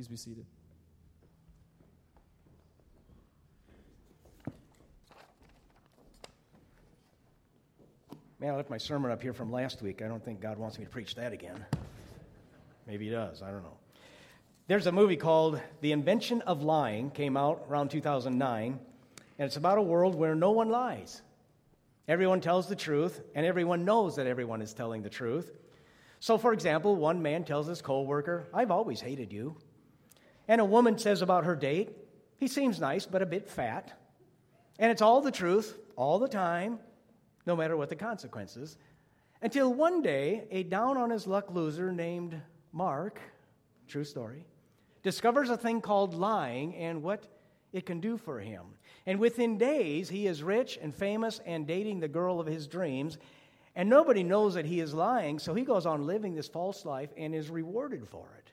Please be seated. Man, I left my sermon up here from last week. I don't think God wants me to preach that again. Maybe He does. I don't know. There's a movie called The Invention of Lying, came out around 2009, and it's about a world where no one lies. Everyone tells the truth, and everyone knows that everyone is telling the truth. So, for example, one man tells his coworker, I've always hated you. And a woman says about her date, he seems nice, but a bit fat. And it's all the truth, all the time, no matter what the consequences. Until one day, a down on his luck loser named Mark, true story, discovers a thing called lying and what it can do for him. And within days, he is rich and famous and dating the girl of his dreams. And nobody knows that he is lying, so he goes on living this false life and is rewarded for it.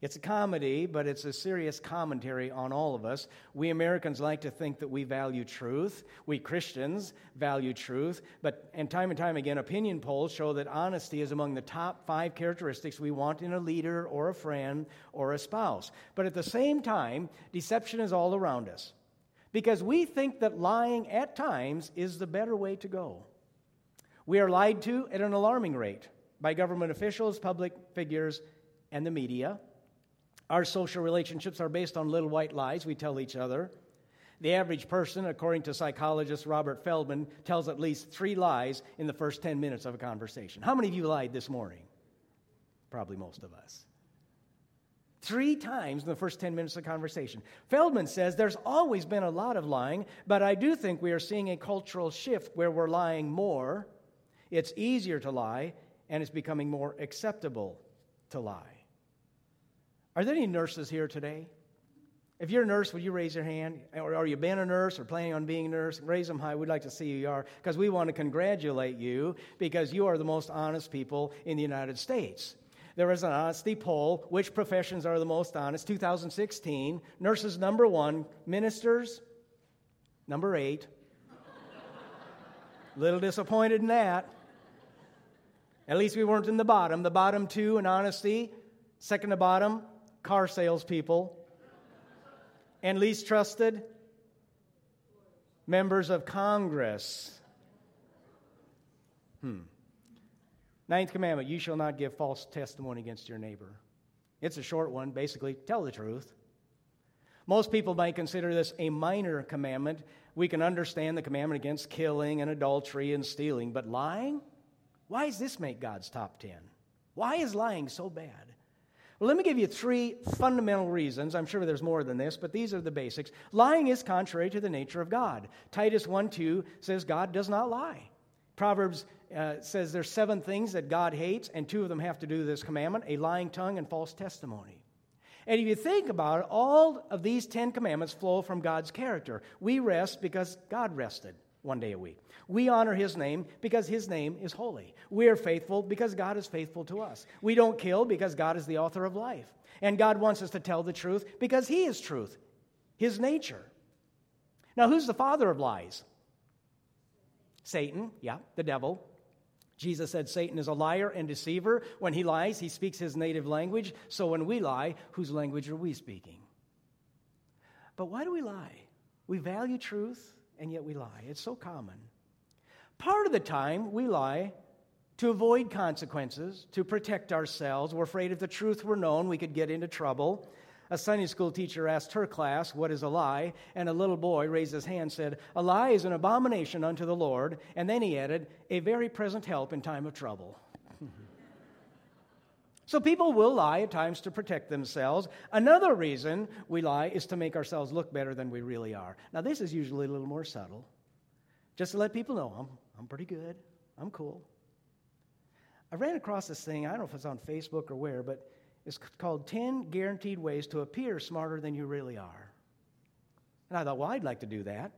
It's a comedy, but it's a serious commentary on all of us. We Americans like to think that we value truth. We Christians value truth. But, and time and time again, opinion polls show that honesty is among the top five characteristics we want in a leader or a friend or a spouse. But at the same time, deception is all around us because we think that lying at times is the better way to go. We are lied to at an alarming rate by government officials, public figures, and the media. Our social relationships are based on little white lies we tell each other. The average person, according to psychologist Robert Feldman, tells at least three lies in the first 10 minutes of a conversation. How many of you lied this morning? Probably most of us. Three times in the first 10 minutes of conversation. Feldman says there's always been a lot of lying, but I do think we are seeing a cultural shift where we're lying more. It's easier to lie, and it's becoming more acceptable to lie. Are there any nurses here today? If you're a nurse, would you raise your hand? Or are you been a nurse or planning on being a nurse? Raise them high. We'd like to see who you are because we want to congratulate you because you are the most honest people in the United States. There is an honesty poll. Which professions are the most honest? 2016. Nurses, number one. Ministers, number eight. Little disappointed in that. At least we weren't in the bottom. The bottom two in honesty. Second to bottom, car salespeople, and least trusted members of Congress. Hmm. Ninth commandment you shall not give false testimony against your neighbor. It's a short one, basically, tell the truth. Most people might consider this a minor commandment. We can understand the commandment against killing and adultery and stealing, but lying? Why does this make God's top 10? Why is lying so bad? Well, let me give you three fundamental reasons. I'm sure there's more than this, but these are the basics. Lying is contrary to the nature of God. Titus 1 2 says God does not lie. Proverbs uh, says there's seven things that God hates, and two of them have to do with this commandment a lying tongue and false testimony. And if you think about it, all of these Ten Commandments flow from God's character. We rest because God rested one day a week. We honor his name because his name is holy. We are faithful because God is faithful to us. We don't kill because God is the author of life. And God wants us to tell the truth because he is truth, his nature. Now, who's the father of lies? Satan, yeah, the devil. Jesus said Satan is a liar and deceiver. When he lies, he speaks his native language. So when we lie, whose language are we speaking? But why do we lie? We value truth, and yet we lie. It's so common. Part of the time, we lie to avoid consequences, to protect ourselves. We're afraid if the truth were known, we could get into trouble. A Sunday school teacher asked her class, What is a lie? And a little boy raised his hand and said, A lie is an abomination unto the Lord. And then he added, A very present help in time of trouble. So people will lie at times to protect themselves. Another reason we lie is to make ourselves look better than we really are. Now, this is usually a little more subtle, just to let people know I'm, I'm pretty good, I'm cool. I ran across this thing, I don't know if it's on Facebook or where, but it's called 10 Guaranteed Ways to Appear Smarter Than You Really Are. And I thought, well, I'd like to do that.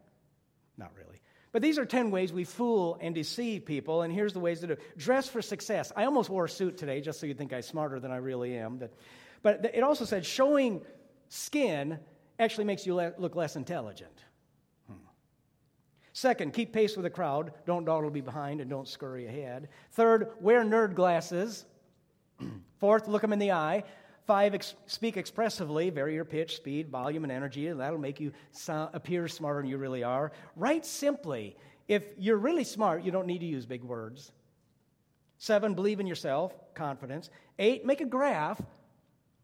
Not really. But these are 10 ways we fool and deceive people, and here's the ways to do it. Dress for success. I almost wore a suit today just so you'd think I'm smarter than I really am. But, but it also said showing skin actually makes you le- look less intelligent. Hmm. Second, keep pace with the crowd. Don't dawdle be behind and don't scurry ahead. Third, wear nerd glasses. Fourth, look them in the eye. Five, ex- speak expressively, vary your pitch, speed, volume, and energy, and that'll make you sound, appear smarter than you really are. Write simply. If you're really smart, you don't need to use big words. Seven, believe in yourself, confidence. Eight, make a graph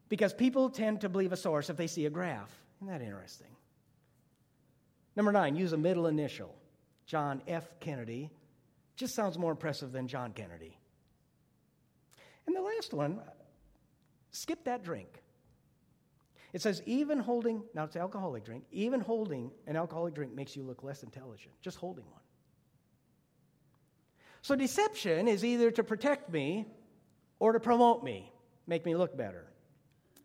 because people tend to believe a source if they see a graph. Isn't that interesting? Number nine, use a middle initial. John F. Kennedy. Just sounds more impressive than John Kennedy. And the last one, skip that drink. It says, even holding, now it's alcoholic drink, even holding an alcoholic drink makes you look less intelligent, just holding one. So deception is either to protect me or to promote me, make me look better.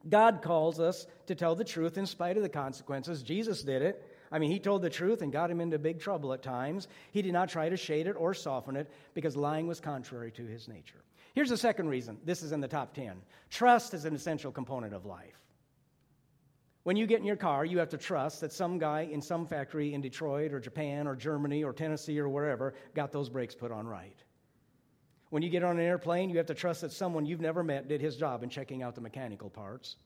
God calls us to tell the truth in spite of the consequences. Jesus did it. I mean, he told the truth and got him into big trouble at times. He did not try to shade it or soften it because lying was contrary to his nature. Here's the second reason this is in the top 10 trust is an essential component of life. When you get in your car, you have to trust that some guy in some factory in Detroit or Japan or Germany or Tennessee or wherever got those brakes put on right. When you get on an airplane, you have to trust that someone you've never met did his job in checking out the mechanical parts.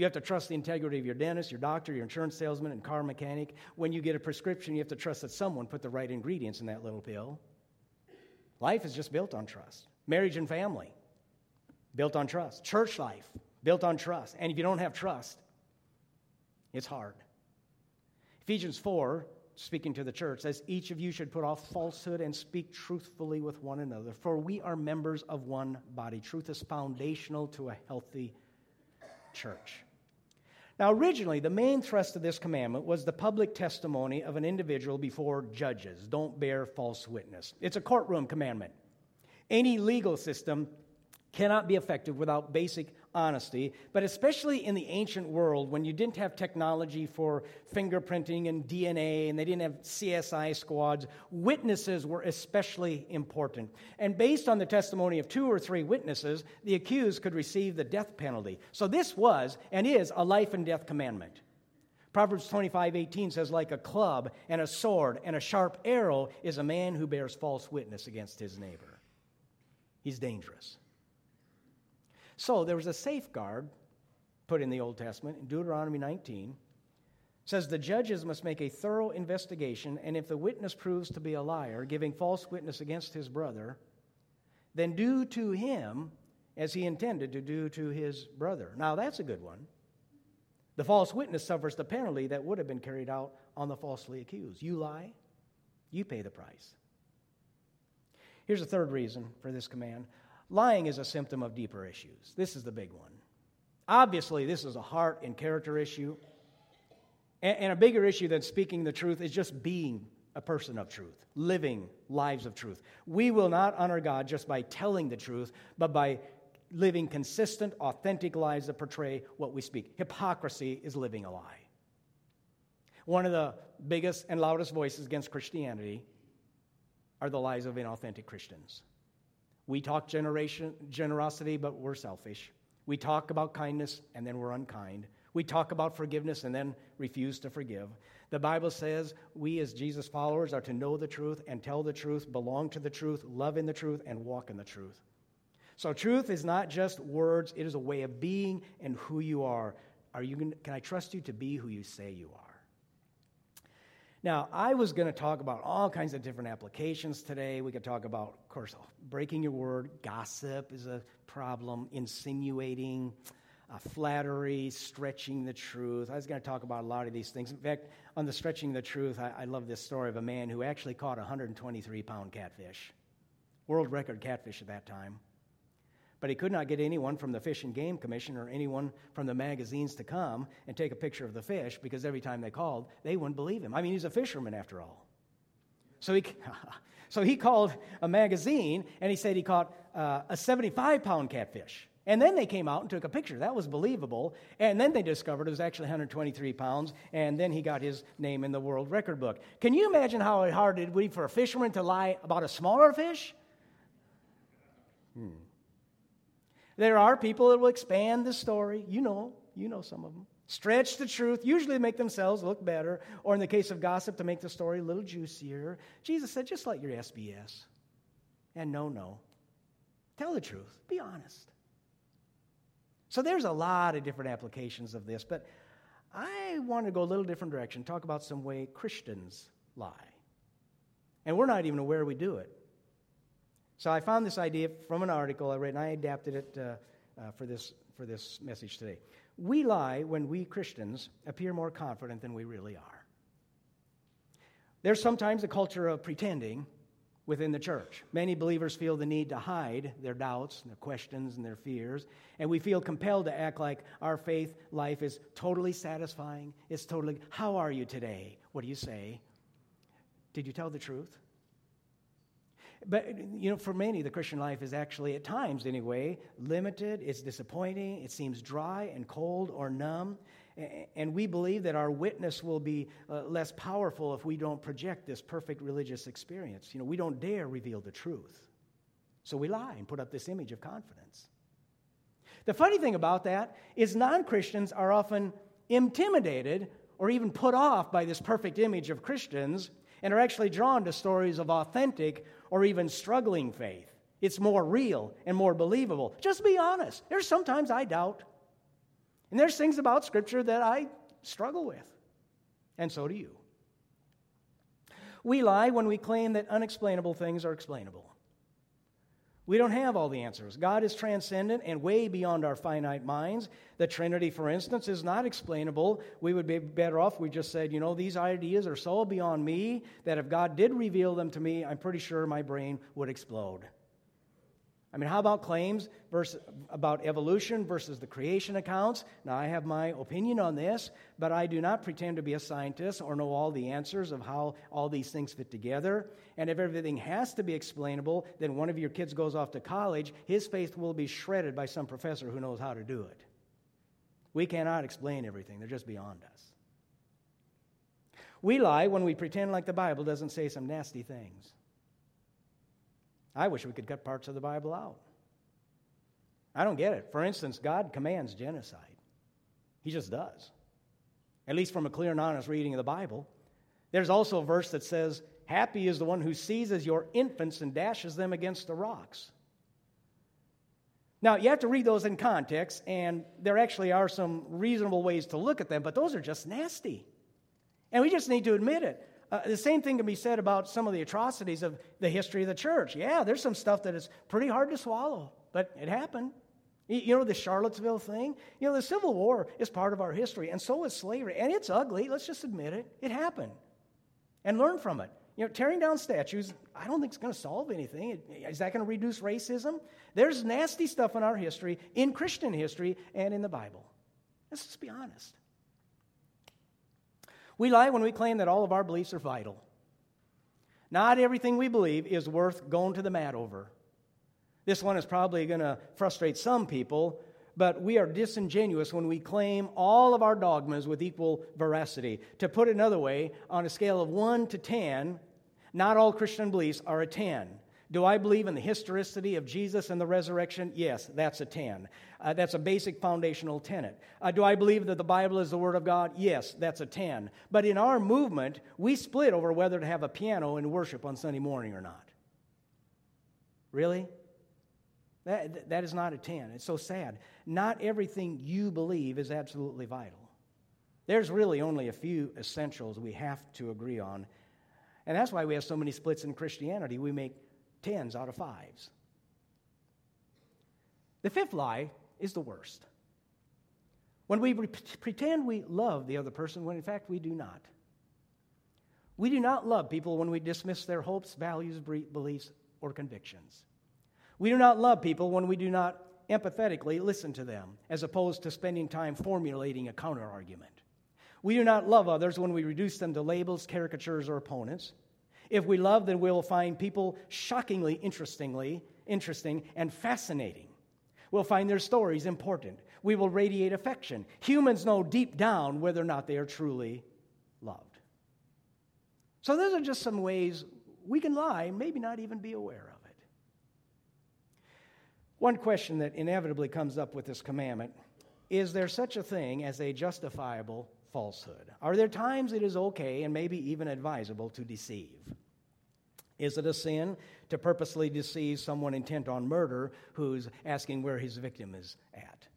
You have to trust the integrity of your dentist, your doctor, your insurance salesman, and car mechanic. When you get a prescription, you have to trust that someone put the right ingredients in that little pill. Life is just built on trust. Marriage and family, built on trust. Church life, built on trust. And if you don't have trust, it's hard. Ephesians 4, speaking to the church, says, Each of you should put off falsehood and speak truthfully with one another, for we are members of one body. Truth is foundational to a healthy church. Now, originally, the main thrust of this commandment was the public testimony of an individual before judges. Don't bear false witness. It's a courtroom commandment. Any legal system cannot be effective without basic honesty, but especially in the ancient world when you didn't have technology for fingerprinting and DNA and they didn't have CSI squads, witnesses were especially important. And based on the testimony of two or three witnesses, the accused could receive the death penalty. So this was and is a life and death commandment. Proverbs 25, 18 says, like a club and a sword and a sharp arrow is a man who bears false witness against his neighbor. He's dangerous. So there was a safeguard put in the Old Testament in Deuteronomy 19 says the judges must make a thorough investigation and if the witness proves to be a liar giving false witness against his brother then do to him as he intended to do to his brother. Now that's a good one. The false witness suffers the penalty that would have been carried out on the falsely accused. You lie you pay the price. Here's a third reason for this command Lying is a symptom of deeper issues. This is the big one. Obviously, this is a heart and character issue. And, a bigger issue than speaking the truth is just being a person of truth, living lives of truth. We will not honor God just by telling the truth, but by living consistent, authentic lives that portray what we speak. Hypocrisy is living a lie. One of the biggest and loudest voices against Christianity are the lies of inauthentic Christians. We talk generation, generosity, but we're selfish. We talk about kindness, and then we're unkind. We talk about forgiveness and then refuse to forgive. The Bible says we, as Jesus followers, are to know the truth and tell the truth, belong to the truth, love in the truth, and walk in the truth. So, truth is not just words, it is a way of being and who you are. Are you can I trust you to be who you say you are? Now, I was going to talk about all kinds of different applications today. We could talk about, of course, breaking your word. Gossip is a problem, insinuating, uh, flattery, stretching the truth. I was going to talk about a lot of these things. In fact, on the stretching the truth, I, I love this story of a man who actually caught a 123 pound catfish, world record catfish at that time. But he could not get anyone from the Fish and Game Commission or anyone from the magazines to come and take a picture of the fish because every time they called, they wouldn't believe him. I mean, he's a fisherman after all. So he, so he called a magazine and he said he caught uh, a 75 pound catfish. And then they came out and took a picture. That was believable. And then they discovered it was actually 123 pounds. And then he got his name in the world record book. Can you imagine how hard it would be for a fisherman to lie about a smaller fish? Hmm. There are people that will expand the story. You know, you know some of them. Stretch the truth, usually make themselves look better, or in the case of gossip, to make the story a little juicier. Jesus said, just like your SBS. And no, no. Tell the truth. Be honest. So there's a lot of different applications of this, but I want to go a little different direction, talk about some way Christians lie. And we're not even aware we do it. So I found this idea from an article I read, and I adapted it uh, uh, for, this, for this message today. We lie when we Christians appear more confident than we really are. There's sometimes a culture of pretending within the church. Many believers feel the need to hide their doubts, their questions, and their fears, and we feel compelled to act like our faith life is totally satisfying. It's totally, how are you today? What do you say? Did you tell the truth? But, you know, for many, the Christian life is actually, at times anyway, limited, it's disappointing, it seems dry and cold or numb. And we believe that our witness will be uh, less powerful if we don't project this perfect religious experience. You know, we don't dare reveal the truth. So we lie and put up this image of confidence. The funny thing about that is non Christians are often intimidated or even put off by this perfect image of Christians and are actually drawn to stories of authentic or even struggling faith. It's more real and more believable. Just be honest. There's sometimes I doubt. And there's things about Scripture that I struggle with, and so do you. We lie when we claim that unexplainable things are explainable. We don't have all the answers. God is transcendent and way beyond our finite minds. The Trinity, for instance, is not explainable. We would be better off we just said, you know, these ideas are so beyond me that if God did reveal them to me, I'm pretty sure my brain would explode. I mean, how about claims versus, about evolution versus the creation accounts? Now, I have my opinion on this, but I do not pretend to be a scientist or know all the answers of how all these things fit together. And if everything has to be explainable, then one of your kids goes off to college, his faith will be shredded by some professor who knows how to do it. We cannot explain everything, they're just beyond us. We lie when we pretend like the Bible doesn't say some nasty things. I wish we could cut parts of the Bible out. I don't get it. For instance, God commands genocide, He just does, at least from a clear and honest reading of the Bible. There's also a verse that says, Happy is the one who seizes your infants and dashes them against the rocks. Now, you have to read those in context, and there actually are some reasonable ways to look at them, but those are just nasty. And we just need to admit it. Uh, the same thing can be said about some of the atrocities of the history of the church. Yeah, there's some stuff that is pretty hard to swallow, but it happened. You know, the Charlottesville thing? You know, the Civil War is part of our history, and so is slavery. And it's ugly. Let's just admit it. It happened. And learn from it. You know, tearing down statues, I don't think it's going to solve anything. Is that going to reduce racism? There's nasty stuff in our history, in Christian history, and in the Bible. Let's just be honest. We lie when we claim that all of our beliefs are vital. Not everything we believe is worth going to the mat over. This one is probably going to frustrate some people, but we are disingenuous when we claim all of our dogmas with equal veracity. To put it another way, on a scale of 1 to 10, not all Christian beliefs are a 10. Do I believe in the historicity of Jesus and the resurrection? Yes, that's a 10. Uh, that's a basic foundational tenet. Uh, do I believe that the Bible is the Word of God? Yes, that's a 10. But in our movement, we split over whether to have a piano in worship on Sunday morning or not. Really? That, that is not a 10. It's so sad. Not everything you believe is absolutely vital. There's really only a few essentials we have to agree on. And that's why we have so many splits in Christianity. We make tens out of fives. The fifth lie is the worst. When we pretend we love the other person when in fact we do not. We do not love people when we dismiss their hopes, values, beliefs, or convictions. We do not love people when we do not empathetically listen to them, as opposed to spending time formulating a counterargument. We do not love others when we reduce them to labels, caricatures, or opponents. If we love, then we'll find people shockingly interestingly interesting and fascinating. We'll find their stories important. We will radiate affection. Humans know deep down whether or not they are truly loved. So those are just some ways we can lie, maybe not even be aware of it. One question that inevitably comes up with this commandment is there such a thing as a justifiable falsehood? Are there times it is okay and maybe even advisable to deceive? Is it a sin to purposely deceive someone intent on murder who's asking where his victim is at?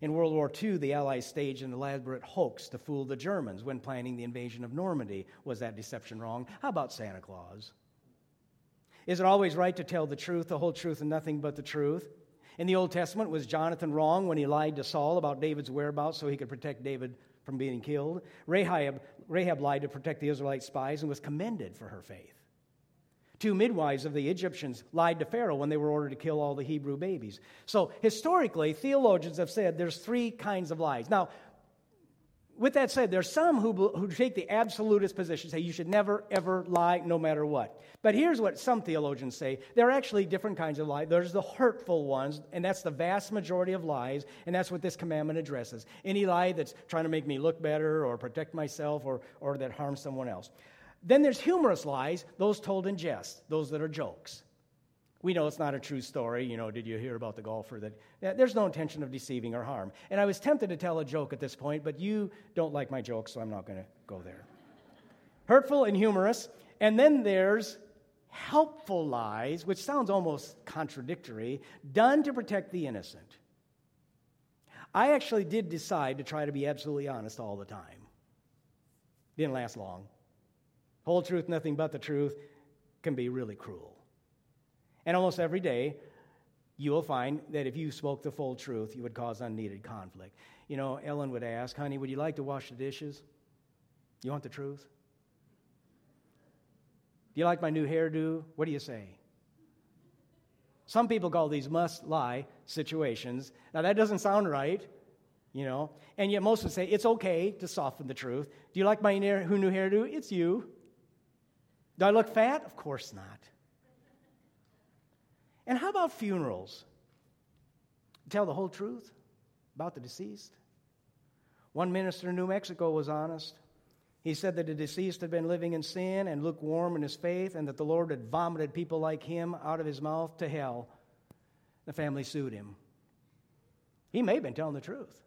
In World War II, the Allies staged an elaborate hoax to fool the Germans when planning the invasion of Normandy. Was that deception wrong? How about Santa Claus? Is it always right to tell the truth, the whole truth, and nothing but the truth? In the Old Testament, was Jonathan wrong when he lied to Saul about David's whereabouts so he could protect David from being killed? Rahab, Rahab lied to protect the Israelite spies and was commended for her faith. Two midwives of the Egyptians lied to Pharaoh when they were ordered to kill all the Hebrew babies. So, historically, theologians have said there's three kinds of lies. Now, with that said, there's some who, who take the absolutist position, say you should never, ever lie no matter what. But here's what some theologians say there are actually different kinds of lies. There's the hurtful ones, and that's the vast majority of lies, and that's what this commandment addresses. Any lie that's trying to make me look better or protect myself or, or that harms someone else. Then there's humorous lies, those told in jest, those that are jokes. We know it's not a true story. You know, did you hear about the golfer that there's no intention of deceiving or harm. And I was tempted to tell a joke at this point, but you don't like my jokes, so I'm not going to go there. Hurtful and humorous. And then there's helpful lies, which sounds almost contradictory, done to protect the innocent. I actually did decide to try to be absolutely honest all the time. Didn't last long. Whole truth, nothing but the truth can be really cruel. And almost every day, you will find that if you spoke the full truth, you would cause unneeded conflict. You know, Ellen would ask, honey, would you like to wash the dishes? You want the truth? Do you like my new hairdo? What do you say? Some people call these must lie situations. Now, that doesn't sound right, you know, and yet most would say it's okay to soften the truth. Do you like my new hairdo? It's you. Do I look fat? Of course not. And how about funerals? Tell the whole truth about the deceased. One minister in New Mexico was honest. He said that the deceased had been living in sin and lukewarm in his faith, and that the Lord had vomited people like him out of his mouth to hell. The family sued him. He may have been telling the truth.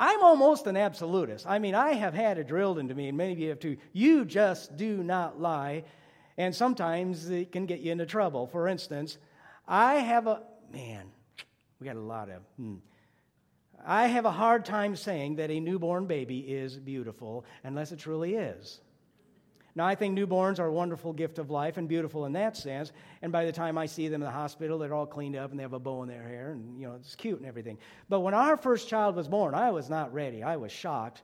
I'm almost an absolutist. I mean, I have had it drilled into me, and many of you have too. You just do not lie, and sometimes it can get you into trouble. For instance, I have a man, we got a lot of. Hmm. I have a hard time saying that a newborn baby is beautiful unless it truly is. Now, I think newborns are a wonderful gift of life and beautiful in that sense. And by the time I see them in the hospital, they're all cleaned up and they have a bow in their hair and, you know, it's cute and everything. But when our first child was born, I was not ready. I was shocked.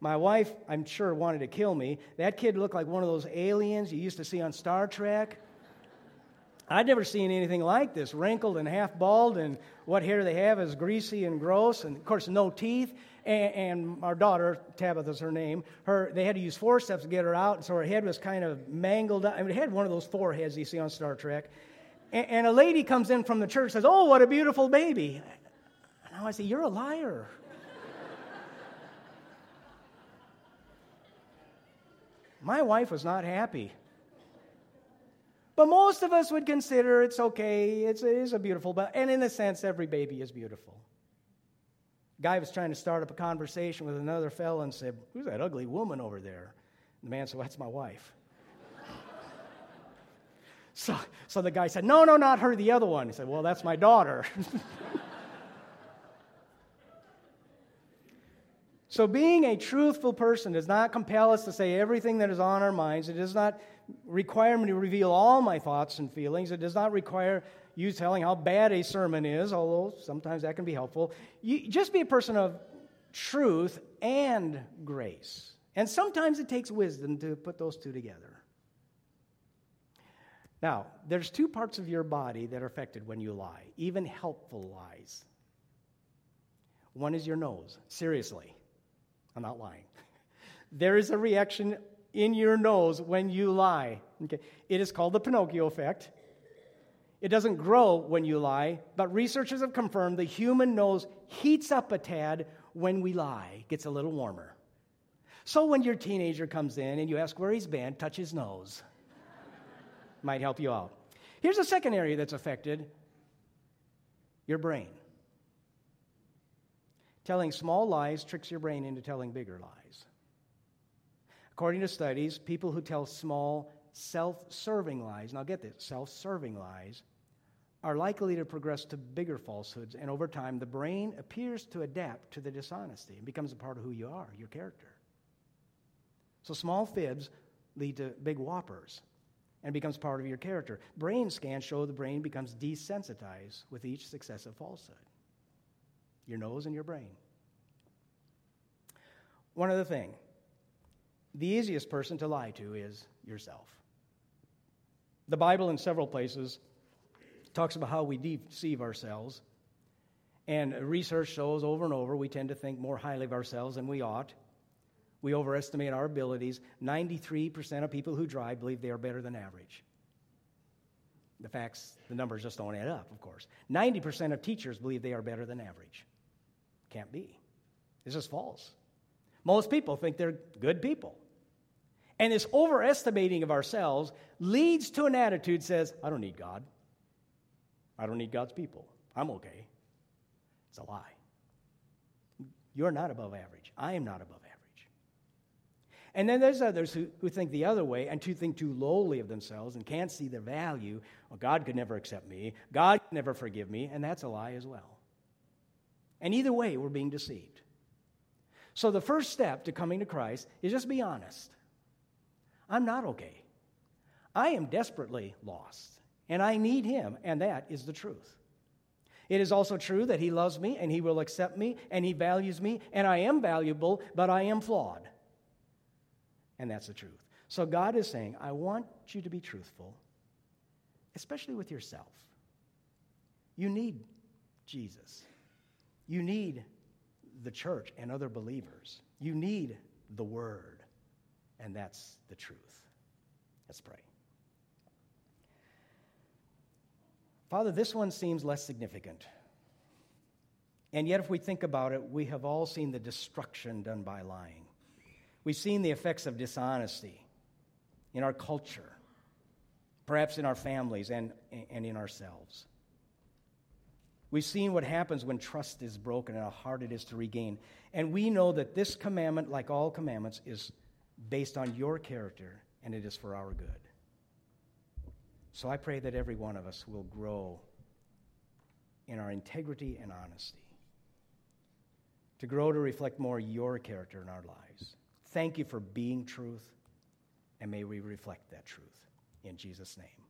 My wife, I'm sure, wanted to kill me. That kid looked like one of those aliens you used to see on Star Trek. I'd never seen anything like this, wrinkled and half bald, and what hair they have is greasy and gross, and of course, no teeth. And, and our daughter, Tabitha's her name, her, they had to use forceps to get her out, and so her head was kind of mangled. I mean, it had one of those foreheads you see on Star Trek. And, and a lady comes in from the church says, Oh, what a beautiful baby. And I say, You're a liar. My wife was not happy. But most of us would consider it's okay, it's, it is a beautiful, but, and in a sense, every baby is beautiful. Guy was trying to start up a conversation with another fellow and said, Who's that ugly woman over there? And the man said, well, That's my wife. so, so the guy said, No, no, not her, the other one. He said, Well, that's my daughter. so, being a truthful person does not compel us to say everything that is on our minds. It does not require me to reveal all my thoughts and feelings. It does not require you telling how bad a sermon is, although sometimes that can be helpful. You, just be a person of truth and grace. And sometimes it takes wisdom to put those two together. Now, there's two parts of your body that are affected when you lie, even helpful lies. One is your nose. Seriously, I'm not lying. There is a reaction in your nose when you lie. Okay? It is called the Pinocchio effect. It doesn't grow when you lie, but researchers have confirmed the human nose heats up a tad when we lie, gets a little warmer. So when your teenager comes in and you ask where he's been, touch his nose. Might help you out. Here's a second area that's affected your brain. Telling small lies tricks your brain into telling bigger lies. According to studies, people who tell small, self serving lies, now get this self serving lies, are likely to progress to bigger falsehoods, and over time, the brain appears to adapt to the dishonesty and becomes a part of who you are, your character. So small fibs lead to big whoppers and becomes part of your character. Brain scans show the brain becomes desensitized with each successive falsehood. Your nose and your brain. One other thing the easiest person to lie to is yourself. The Bible, in several places, talks about how we deceive ourselves. And research shows over and over we tend to think more highly of ourselves than we ought. We overestimate our abilities. 93% of people who drive believe they are better than average. The facts, the numbers just don't add up, of course. 90% of teachers believe they are better than average. Can't be. This is false. Most people think they're good people. And this overestimating of ourselves leads to an attitude that says, I don't need God. I don't need God's people. I'm okay. It's a lie. You're not above average. I am not above average. And then there's others who, who think the other way and who think too lowly of themselves and can't see their value. Well, God could never accept me. God could never forgive me. And that's a lie as well. And either way, we're being deceived. So the first step to coming to Christ is just be honest. I'm not okay. I am desperately lost, and I need Him, and that is the truth. It is also true that He loves me, and He will accept me, and He values me, and I am valuable, but I am flawed. And that's the truth. So God is saying, I want you to be truthful, especially with yourself. You need Jesus. You need the church and other believers. You need the Word and that's the truth. Let's pray. Father, this one seems less significant. And yet, if we think about it, we have all seen the destruction done by lying. We've seen the effects of dishonesty in our culture, perhaps in our families and, and in ourselves. We've seen what happens when trust is broken and how hard it is to regain. And we know that this commandment, like all commandments, is based on your character, and it is for our good. So I pray that every one of us will grow in our integrity and honesty, to grow to reflect more your character in our lives. Thank you for being truth, and may we reflect that truth. In Jesus' name.